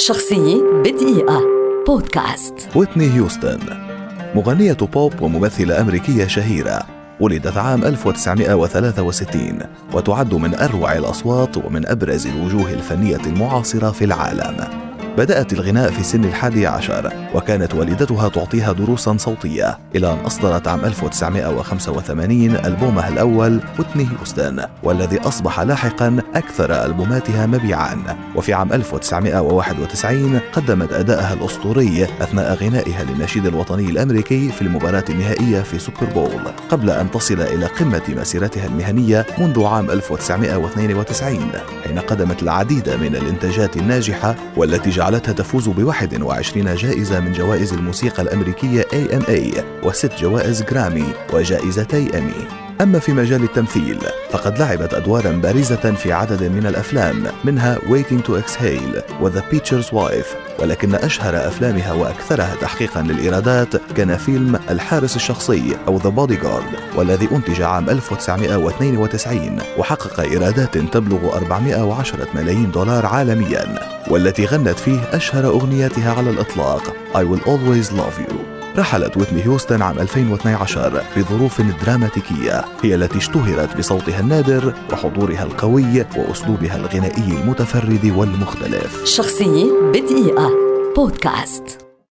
شخصية بدقيقة. بودكاست. ويتني هيوستن مغنية بوب وممثلة أمريكية شهيرة ولدت عام 1963 وتعد من أروع الأصوات ومن أبرز الوجوه الفنية المعاصرة في العالم. بدأت الغناء في سن الحادي عشر وكانت والدتها تعطيها دروسا صوتية إلى أن أصدرت عام 1985 ألبومها الأول وتني هيوستن والذي أصبح لاحقا أكثر ألبوماتها مبيعا. وفي عام 1991 قدمت أداءها الأسطوري أثناء غنائها للنشيد الوطني الأمريكي في المباراة النهائية في سوبر بول قبل أن تصل إلى قمة مسيرتها المهنية منذ عام 1992 حين قدمت العديد من الإنتاجات الناجحة والتي جعلتها تفوز ب 21 جائزة من جوائز الموسيقى الأمريكية AMA وست جوائز جرامي وجائزتي أمي أما في مجال التمثيل فقد لعبت أدوارا بارزة في عدد من الأفلام منها Waiting to Exhale و The Preacher's Wife ولكن أشهر أفلامها وأكثرها تحقيقا للإيرادات كان فيلم الحارس الشخصي أو The Bodyguard والذي أنتج عام 1992 وحقق إيرادات تبلغ 410 ملايين دولار عالميا والتي غنت فيه أشهر أغنياتها على الإطلاق I Will Always Love You. رحلت ويتني هيوستن عام 2012 بظروف دراماتيكية هي التي اشتهرت بصوتها النادر وحضورها القوي وأسلوبها الغنائي المتفرد والمختلف. شخصية بدقيقة. بودكاست.